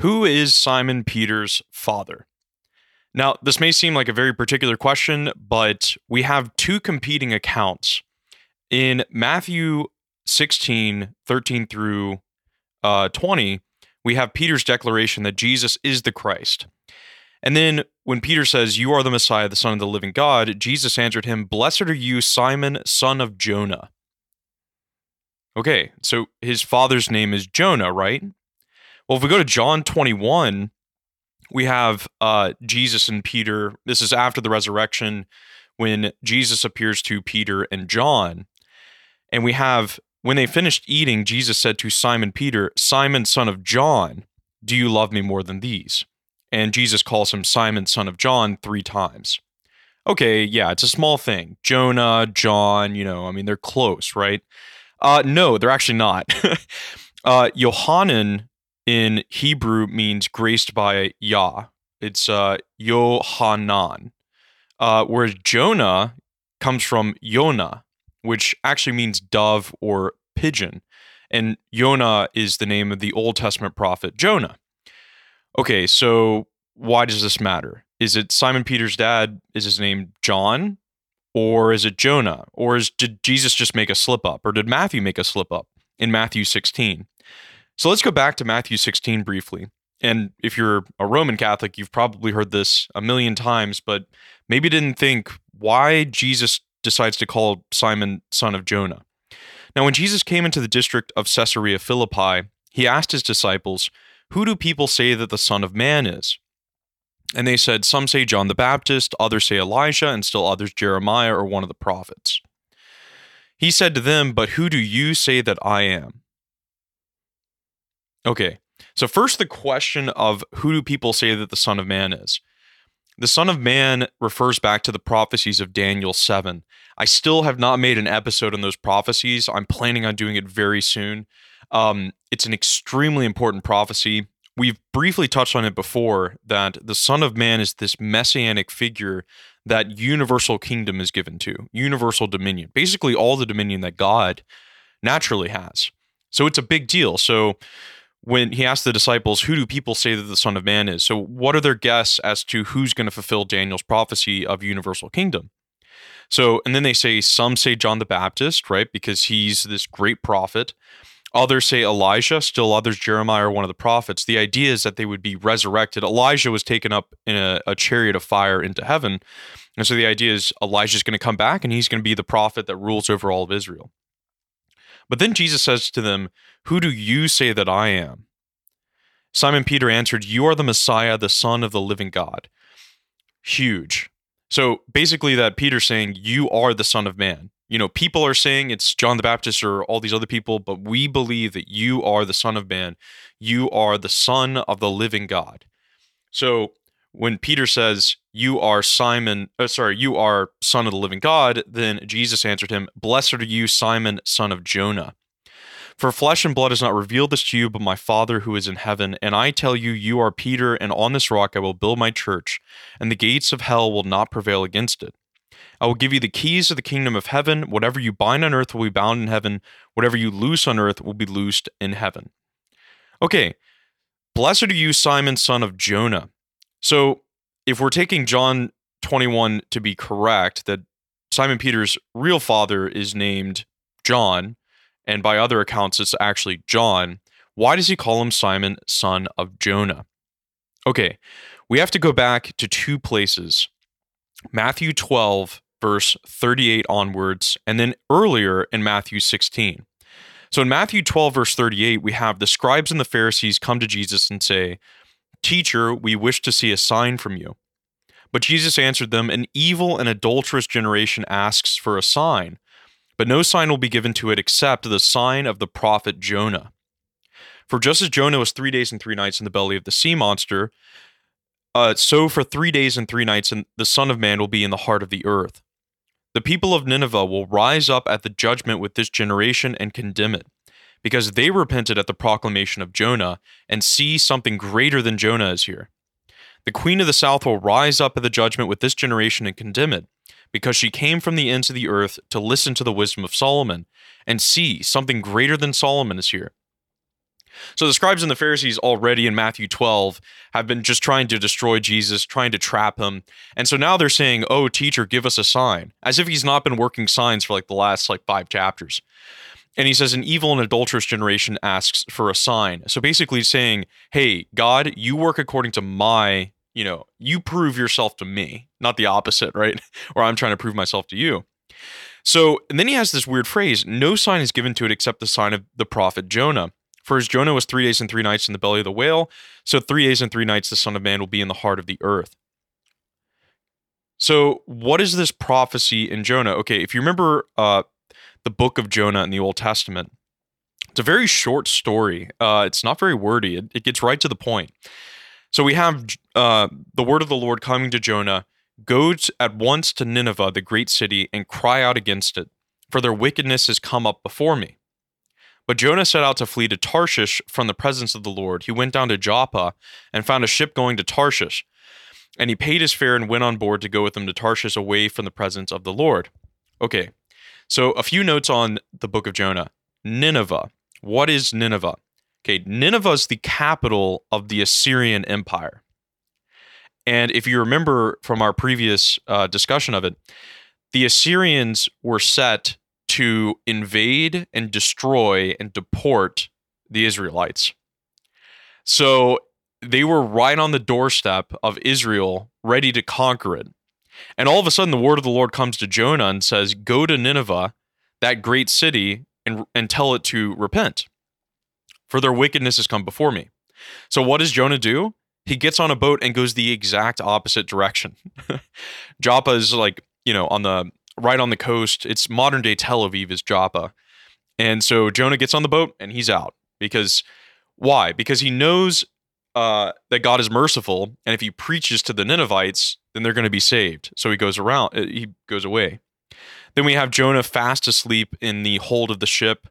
Who is Simon Peter's father? Now, this may seem like a very particular question, but we have two competing accounts. In Matthew 16, 13 through uh, 20, we have Peter's declaration that Jesus is the Christ. And then when Peter says, You are the Messiah, the Son of the living God, Jesus answered him, Blessed are you, Simon, son of Jonah. Okay, so his father's name is Jonah, right? Well, if we go to John 21, we have uh, Jesus and Peter. This is after the resurrection when Jesus appears to Peter and John. And we have, when they finished eating, Jesus said to Simon Peter, Simon, son of John, do you love me more than these? And Jesus calls him Simon, son of John, three times. Okay, yeah, it's a small thing. Jonah, John, you know, I mean, they're close, right? Uh, no, they're actually not. uh, Yohanan in Hebrew means graced by Yah. It's uh, Yohanan. Uh, whereas Jonah comes from Yonah, which actually means dove or pigeon. And Yonah is the name of the Old Testament prophet Jonah. Okay, so why does this matter? Is it Simon Peter's dad? Is his name John? Or is it Jonah? Or is did Jesus just make a slip up? Or did Matthew make a slip up in Matthew 16? So let's go back to Matthew 16 briefly. And if you're a Roman Catholic, you've probably heard this a million times, but maybe didn't think why Jesus decides to call Simon son of Jonah. Now, when Jesus came into the district of Caesarea Philippi, he asked his disciples, Who do people say that the Son of Man is? And they said, Some say John the Baptist, others say Elijah, and still others Jeremiah or one of the prophets. He said to them, But who do you say that I am? Okay, so first the question of who do people say that the Son of Man is? The Son of Man refers back to the prophecies of Daniel 7. I still have not made an episode on those prophecies. I'm planning on doing it very soon. Um, it's an extremely important prophecy we've briefly touched on it before that the Son of Man is this messianic figure that universal kingdom is given to, universal dominion, basically all the dominion that God naturally has. So it's a big deal. So when he asked the disciples, Who do people say that the Son of Man is? So, what are their guesses as to who's going to fulfill Daniel's prophecy of universal kingdom? So, and then they say, Some say John the Baptist, right? Because he's this great prophet. Others say Elijah, still others Jeremiah or one of the prophets. The idea is that they would be resurrected. Elijah was taken up in a, a chariot of fire into heaven. And so the idea is Elijah's going to come back and he's going to be the prophet that rules over all of Israel. But then Jesus says to them, Who do you say that I am? Simon Peter answered, You are the Messiah, the Son of the living God. Huge. So basically, that Peter's saying, You are the Son of Man you know, people are saying it's John the Baptist or all these other people, but we believe that you are the Son of Man. You are the Son of the living God. So when Peter says, You are Simon, uh, sorry, you are Son of the living God, then Jesus answered him, Blessed are you, Simon, son of Jonah. For flesh and blood has not revealed this to you, but my Father who is in heaven. And I tell you, you are Peter, and on this rock I will build my church, and the gates of hell will not prevail against it. I will give you the keys of the kingdom of heaven. Whatever you bind on earth will be bound in heaven. Whatever you loose on earth will be loosed in heaven. Okay. Blessed are you, Simon, son of Jonah. So, if we're taking John 21 to be correct, that Simon Peter's real father is named John, and by other accounts, it's actually John, why does he call him Simon, son of Jonah? Okay, we have to go back to two places Matthew 12, verse 38 onwards, and then earlier in Matthew 16. So in Matthew 12, verse 38, we have the scribes and the Pharisees come to Jesus and say, Teacher, we wish to see a sign from you. But Jesus answered them, An evil and adulterous generation asks for a sign, but no sign will be given to it except the sign of the prophet Jonah. For just as Jonah was three days and three nights in the belly of the sea monster, uh, so for three days and three nights, the Son of Man will be in the heart of the earth. The people of Nineveh will rise up at the judgment with this generation and condemn it, because they repented at the proclamation of Jonah and see something greater than Jonah is here. The queen of the south will rise up at the judgment with this generation and condemn it, because she came from the ends of the earth to listen to the wisdom of Solomon, and see something greater than Solomon is here. So the scribes and the Pharisees already in Matthew 12 have been just trying to destroy Jesus, trying to trap him. And so now they're saying, "Oh, teacher, give us a sign." As if he's not been working signs for like the last like 5 chapters. And he says an evil and adulterous generation asks for a sign. So basically saying, "Hey, God, you work according to my, you know, you prove yourself to me, not the opposite, right? or I'm trying to prove myself to you." So, and then he has this weird phrase, no sign is given to it except the sign of the prophet Jonah. For as Jonah was three days and three nights in the belly of the whale, so three days and three nights the Son of Man will be in the heart of the earth. So, what is this prophecy in Jonah? Okay, if you remember uh, the book of Jonah in the Old Testament, it's a very short story. Uh, it's not very wordy, it, it, gets right to the point. So, we have uh, the word of the Lord coming to Jonah Go at once to Nineveh, the great city, and cry out against it, for their wickedness has come up before me. But Jonah set out to flee to Tarshish from the presence of the Lord. He went down to Joppa and found a ship going to Tarshish. And he paid his fare and went on board to go with them to Tarshish away from the presence of the Lord. Okay, so a few notes on the book of Jonah. Nineveh. What is Nineveh? Okay, Nineveh is the capital of the Assyrian Empire. And if you remember from our previous uh, discussion of it, the Assyrians were set to invade and destroy and deport the Israelites. So they were right on the doorstep of Israel, ready to conquer it. And all of a sudden, the word of the Lord comes to Jonah and says, Go to Nineveh, that great city, and, and tell it to repent, for their wickedness has come before me. So, what does Jonah do? He gets on a boat and goes the exact opposite direction. Joppa is like, you know, on the right on the coast. It's modern day Tel Aviv is Joppa. And so Jonah gets on the boat and he's out because why? Because he knows uh, that God is merciful, and if he preaches to the Ninevites, then they're going to be saved. So he goes around, uh, he goes away. Then we have Jonah fast asleep in the hold of the ship,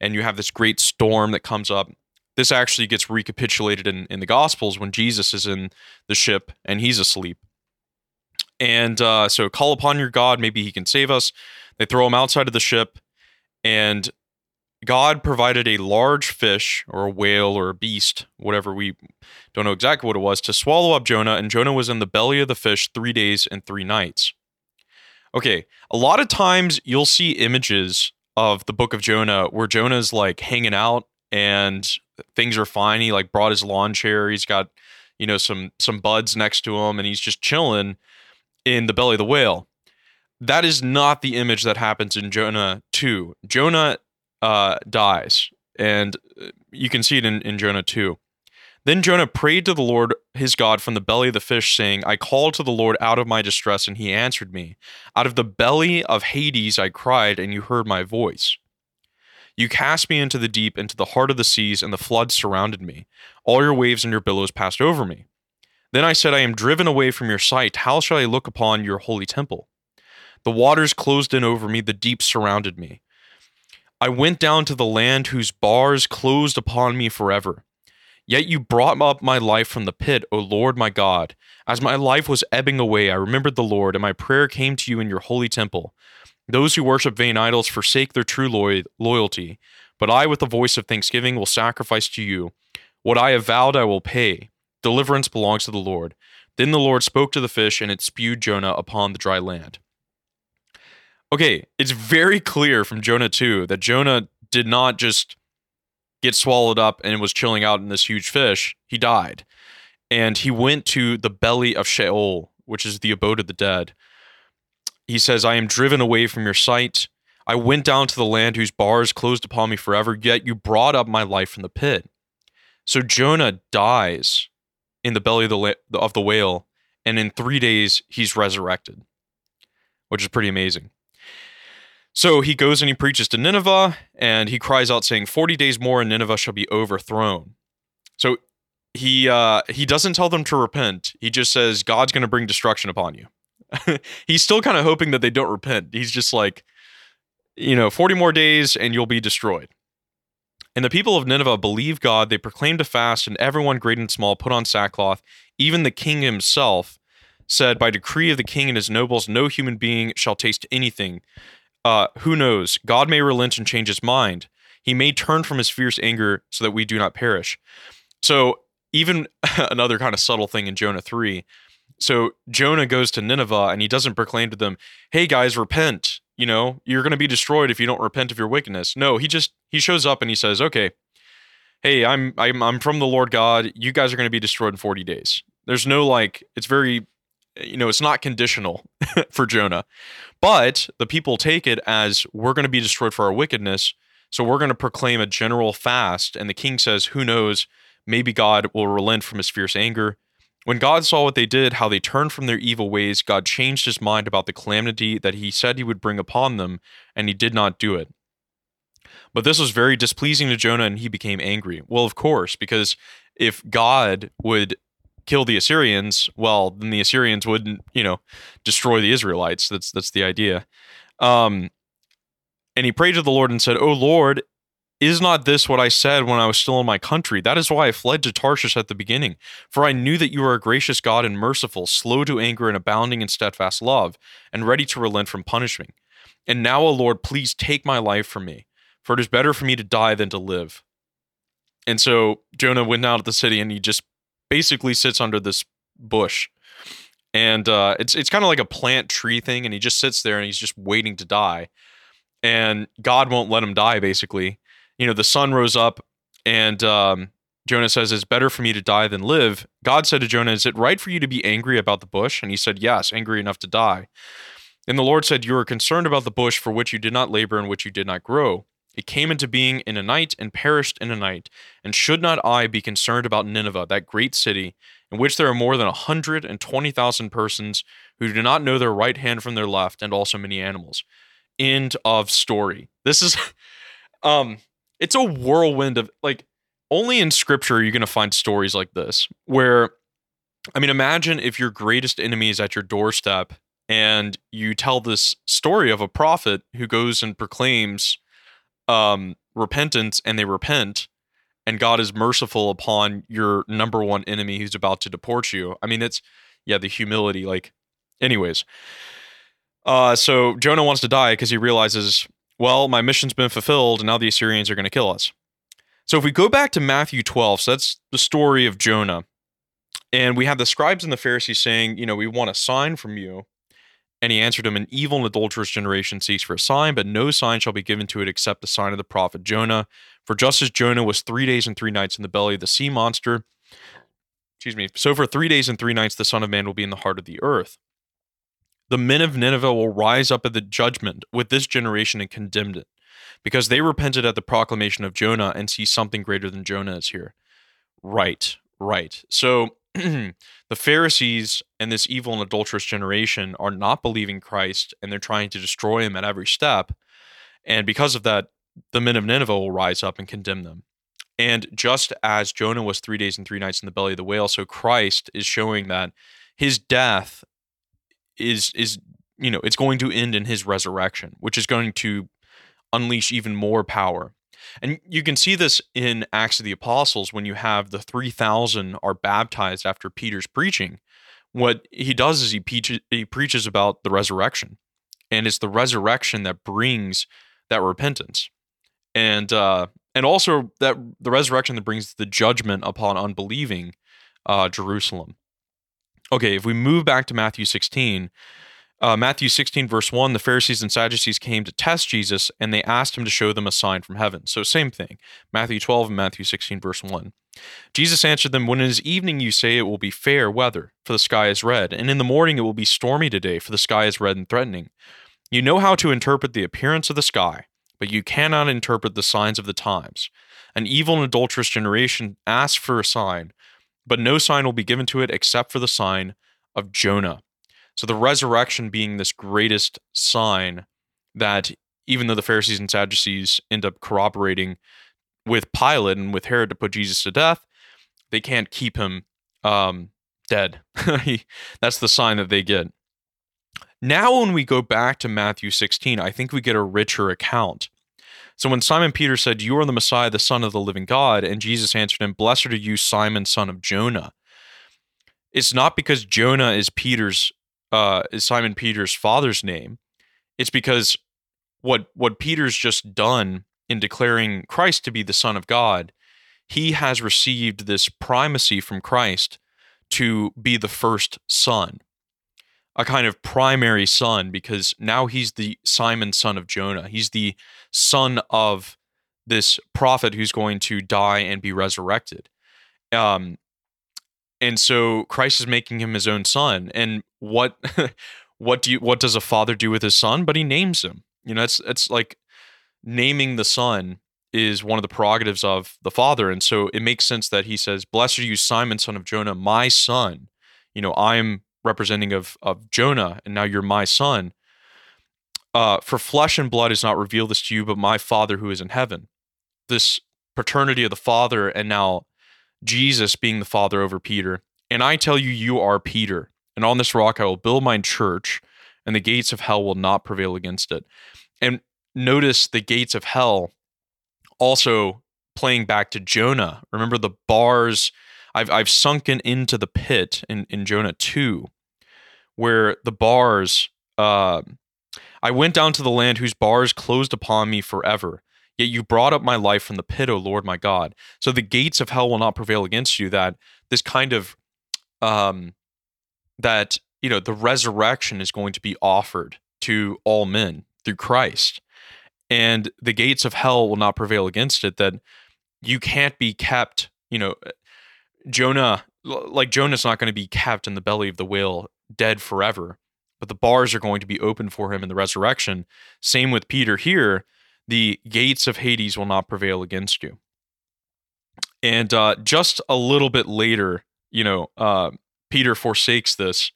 and you have this great storm that comes up. This actually gets recapitulated in, in the Gospels when Jesus is in the ship and he's asleep. And uh, so call upon your God. Maybe he can save us. They throw him outside of the ship. And God provided a large fish or a whale or a beast, whatever we don't know exactly what it was, to swallow up Jonah. And Jonah was in the belly of the fish three days and three nights. Okay, a lot of times you'll see images of the book of Jonah where Jonah's like hanging out and things are fine. He like brought his lawn chair. He's got, you know, some some buds next to him and he's just chilling in the belly of the whale. That is not the image that happens in Jonah 2. Jonah uh, dies, and uh, you can see it in, in Jonah 2. Then Jonah prayed to the Lord his God from the belly of the fish, saying, I called to the Lord out of my distress, and he answered me. Out of the belly of Hades I cried, and you heard my voice. You cast me into the deep, into the heart of the seas, and the floods surrounded me. All your waves and your billows passed over me. Then I said, I am driven away from your sight. How shall I look upon your holy temple? The waters closed in over me, the deep surrounded me. I went down to the land whose bars closed upon me forever. Yet you brought up my life from the pit, O Lord my God. As my life was ebbing away, I remembered the Lord, and my prayer came to you in your holy temple. Those who worship vain idols forsake their true lo- loyalty, but I, with the voice of thanksgiving, will sacrifice to you. What I have vowed, I will pay. Deliverance belongs to the Lord. Then the Lord spoke to the fish, and it spewed Jonah upon the dry land. Okay, it's very clear from Jonah 2 that Jonah did not just get swallowed up and was chilling out in this huge fish. He died. And he went to the belly of Sheol, which is the abode of the dead. He says, I am driven away from your sight. I went down to the land whose bars closed upon me forever, yet you brought up my life from the pit. So Jonah dies in the belly of the, of the whale, and in three days he's resurrected, which is pretty amazing. So he goes and he preaches to Nineveh, and he cries out, saying, 40 days more and Nineveh shall be overthrown. So he uh, he doesn't tell them to repent. He just says God's going to bring destruction upon you. He's still kind of hoping that they don't repent. He's just like, you know, 40 more days and you'll be destroyed. And the people of Nineveh believed God. They proclaimed a fast, and everyone, great and small, put on sackcloth. Even the king himself said, By decree of the king and his nobles, no human being shall taste anything. Uh, who knows? God may relent and change his mind. He may turn from his fierce anger so that we do not perish. So, even another kind of subtle thing in Jonah 3. So, Jonah goes to Nineveh and he doesn't proclaim to them, "Hey guys, repent. You know, you're going to be destroyed if you don't repent of your wickedness." No, he just he shows up and he says, "Okay, hey, I'm I'm I'm from the Lord God. You guys are going to be destroyed in 40 days." There's no like it's very you know, it's not conditional for Jonah. But the people take it as we're going to be destroyed for our wickedness. So we're going to proclaim a general fast. And the king says, Who knows? Maybe God will relent from his fierce anger. When God saw what they did, how they turned from their evil ways, God changed his mind about the calamity that he said he would bring upon them, and he did not do it. But this was very displeasing to Jonah, and he became angry. Well, of course, because if God would kill the Assyrians, well, then the Assyrians wouldn't, you know, destroy the Israelites. That's that's the idea. Um, and he prayed to the Lord and said, "O Lord, is not this what I said when I was still in my country? That is why I fled to Tarshish at the beginning, for I knew that you are a gracious God and merciful, slow to anger and abounding in steadfast love, and ready to relent from punishing. And now, O Lord, please take my life from me, for it is better for me to die than to live." And so Jonah went out of the city and he just basically sits under this bush. And uh, it's it's kind of like a plant tree thing, and he just sits there and he's just waiting to die. And God won't let him die, basically. You know, the sun rose up, and um, Jonah says, It's better for me to die than live. God said to Jonah, Is it right for you to be angry about the bush? And he said, Yes, angry enough to die. And the Lord said, You are concerned about the bush for which you did not labor and which you did not grow. It came into being in a night and perished in a night. And should not I be concerned about Nineveh, that great city, in which there are more than a hundred and twenty thousand persons who do not know their right hand from their left, and also many animals? End of story. This is, um, it's a whirlwind of like only in scripture are you going to find stories like this where, I mean, imagine if your greatest enemy is at your doorstep and you tell this story of a prophet who goes and proclaims um, repentance and they repent and God is merciful upon your number one enemy who's about to deport you. I mean, it's yeah, the humility. Like, anyways, uh, so Jonah wants to die because he realizes, well, my mission's been fulfilled, and now the Assyrians are going to kill us. So if we go back to Matthew 12, so that's the story of Jonah, and we have the scribes and the Pharisees saying, you know, we want a sign from you. And he answered him, An evil and adulterous generation seeks for a sign, but no sign shall be given to it except the sign of the prophet Jonah. For just as Jonah was three days and three nights in the belly of the sea monster, excuse me, so for three days and three nights the Son of Man will be in the heart of the earth. The men of Nineveh will rise up at the judgment with this generation and condemn it, because they repented at the proclamation of Jonah and see something greater than Jonah is here. Right, right. So the Pharisees and this evil and adulterous generation are not believing Christ and they're trying to destroy him at every step. And because of that, the men of Nineveh will rise up and condemn them. And just as Jonah was three days and three nights in the belly of the whale, so Christ is showing that his death is is you know it's going to end in his resurrection, which is going to unleash even more power and you can see this in Acts of the Apostles when you have the 3,000 are baptized after Peter's preaching. What he does is he, preaches, he preaches about the resurrection. And it's the resurrection that brings that repentance. And uh, and also that the resurrection that brings the judgment upon unbelieving uh, Jerusalem. Okay, if we move back to Matthew 16, uh, Matthew 16, verse 1, the Pharisees and Sadducees came to test Jesus and they asked him to show them a sign from heaven. So, same thing. Matthew 12 and Matthew 16, verse 1. Jesus answered them, When it is evening, you say it will be fair weather, for the sky is red, and in the morning it will be stormy today, for the sky is red and threatening. You know how to interpret the appearance of the sky, but you cannot interpret the signs of the times. An evil and adulterous generation asks for a sign, but no sign will be given to it except for the sign of Jonah. So the resurrection being this greatest sign that even though the Pharisees and Sadducees end up corroborating with Pilate and with Herod to put Jesus to death, they can't keep him um, dead. That's the sign that they get. Now, when we go back to Matthew 16, I think we get a richer account. So when Simon Peter said, You are the Messiah, the Son of the living God, and Jesus answered him, Blessed are you, Simon, son of Jonah. It's not because Jonah is Peter's uh, is Simon Peter's father's name, it's because what what Peter's just done in declaring Christ to be the Son of God, he has received this primacy from Christ to be the first son, a kind of primary son, because now he's the Simon son of Jonah. He's the son of this prophet who's going to die and be resurrected. Um, and so Christ is making him his own son. And what what do you what does a father do with his son? But he names him. You know, it's it's like naming the son is one of the prerogatives of the father. And so it makes sense that he says, Blessed are you, Simon, son of Jonah, my son. You know, I'm representing of of Jonah, and now you're my son. Uh, for flesh and blood has not revealed this to you, but my Father who is in heaven. This paternity of the Father, and now Jesus being the Father over Peter. And I tell you, you are Peter, and on this rock I will build my church, and the gates of hell will not prevail against it. And notice the gates of hell also playing back to Jonah. Remember the bars I've I've sunken into the pit in, in Jonah 2, where the bars uh, I went down to the land whose bars closed upon me forever. Yet you brought up my life from the pit, O Lord my God. So the gates of hell will not prevail against you. That this kind of um that you know the resurrection is going to be offered to all men through Christ and the gates of hell will not prevail against it that you can't be kept you know jonah like jonah's not going to be kept in the belly of the whale dead forever but the bars are going to be open for him in the resurrection same with peter here the gates of hades will not prevail against you and uh, just a little bit later you know uh, peter forsakes this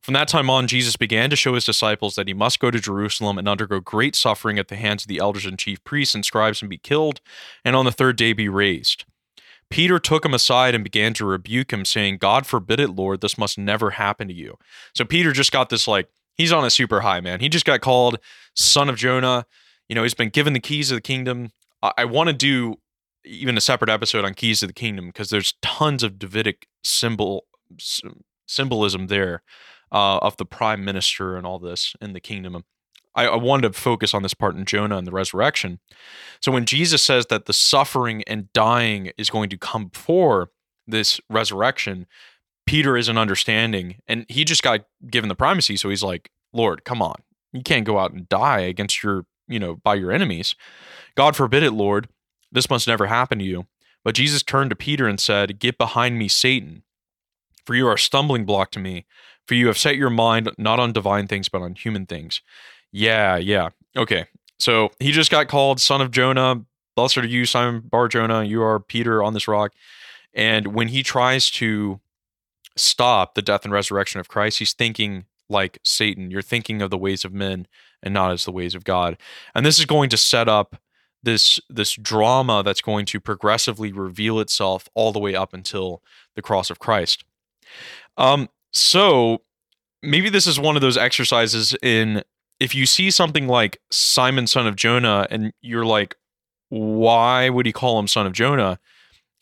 from that time on, Jesus began to show his disciples that he must go to Jerusalem and undergo great suffering at the hands of the elders and chief priests and scribes and be killed, and on the third day be raised. Peter took him aside and began to rebuke him, saying, God forbid it, Lord, this must never happen to you. So Peter just got this like, he's on a super high, man. He just got called son of Jonah. You know, he's been given the keys of the kingdom. I, I want to do even a separate episode on keys of the kingdom because there's tons of Davidic symbol symbolism there uh, of the prime minister and all this in the kingdom. I, I wanted to focus on this part in Jonah and the resurrection. So when Jesus says that the suffering and dying is going to come before this resurrection, Peter isn't understanding, and he just got given the primacy. So he's like, Lord, come on. You can't go out and die against your, you know, by your enemies. God forbid it, Lord. This must never happen to you. But Jesus turned to Peter and said, Get behind me, Satan, for you are a stumbling block to me, for you have set your mind not on divine things, but on human things. Yeah, yeah. Okay. So he just got called son of Jonah. Blessed are you, Simon Bar Jonah. You are Peter on this rock. And when he tries to stop the death and resurrection of Christ, he's thinking like Satan. You're thinking of the ways of men and not as the ways of God. And this is going to set up this this drama that's going to progressively reveal itself all the way up until the cross of Christ. Um, so maybe this is one of those exercises in if you see something like Simon, son of Jonah, and you're like, why would he call him son of Jonah?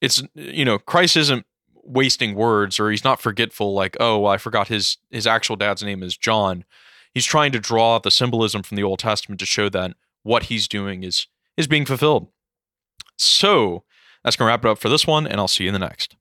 It's you know, Christ isn't wasting words or he's not forgetful like, oh, I forgot his his actual dad's name is John. He's trying to draw the symbolism from the Old Testament to show that what he's doing is is being fulfilled. So that's gonna wrap it up for this one, and I'll see you in the next.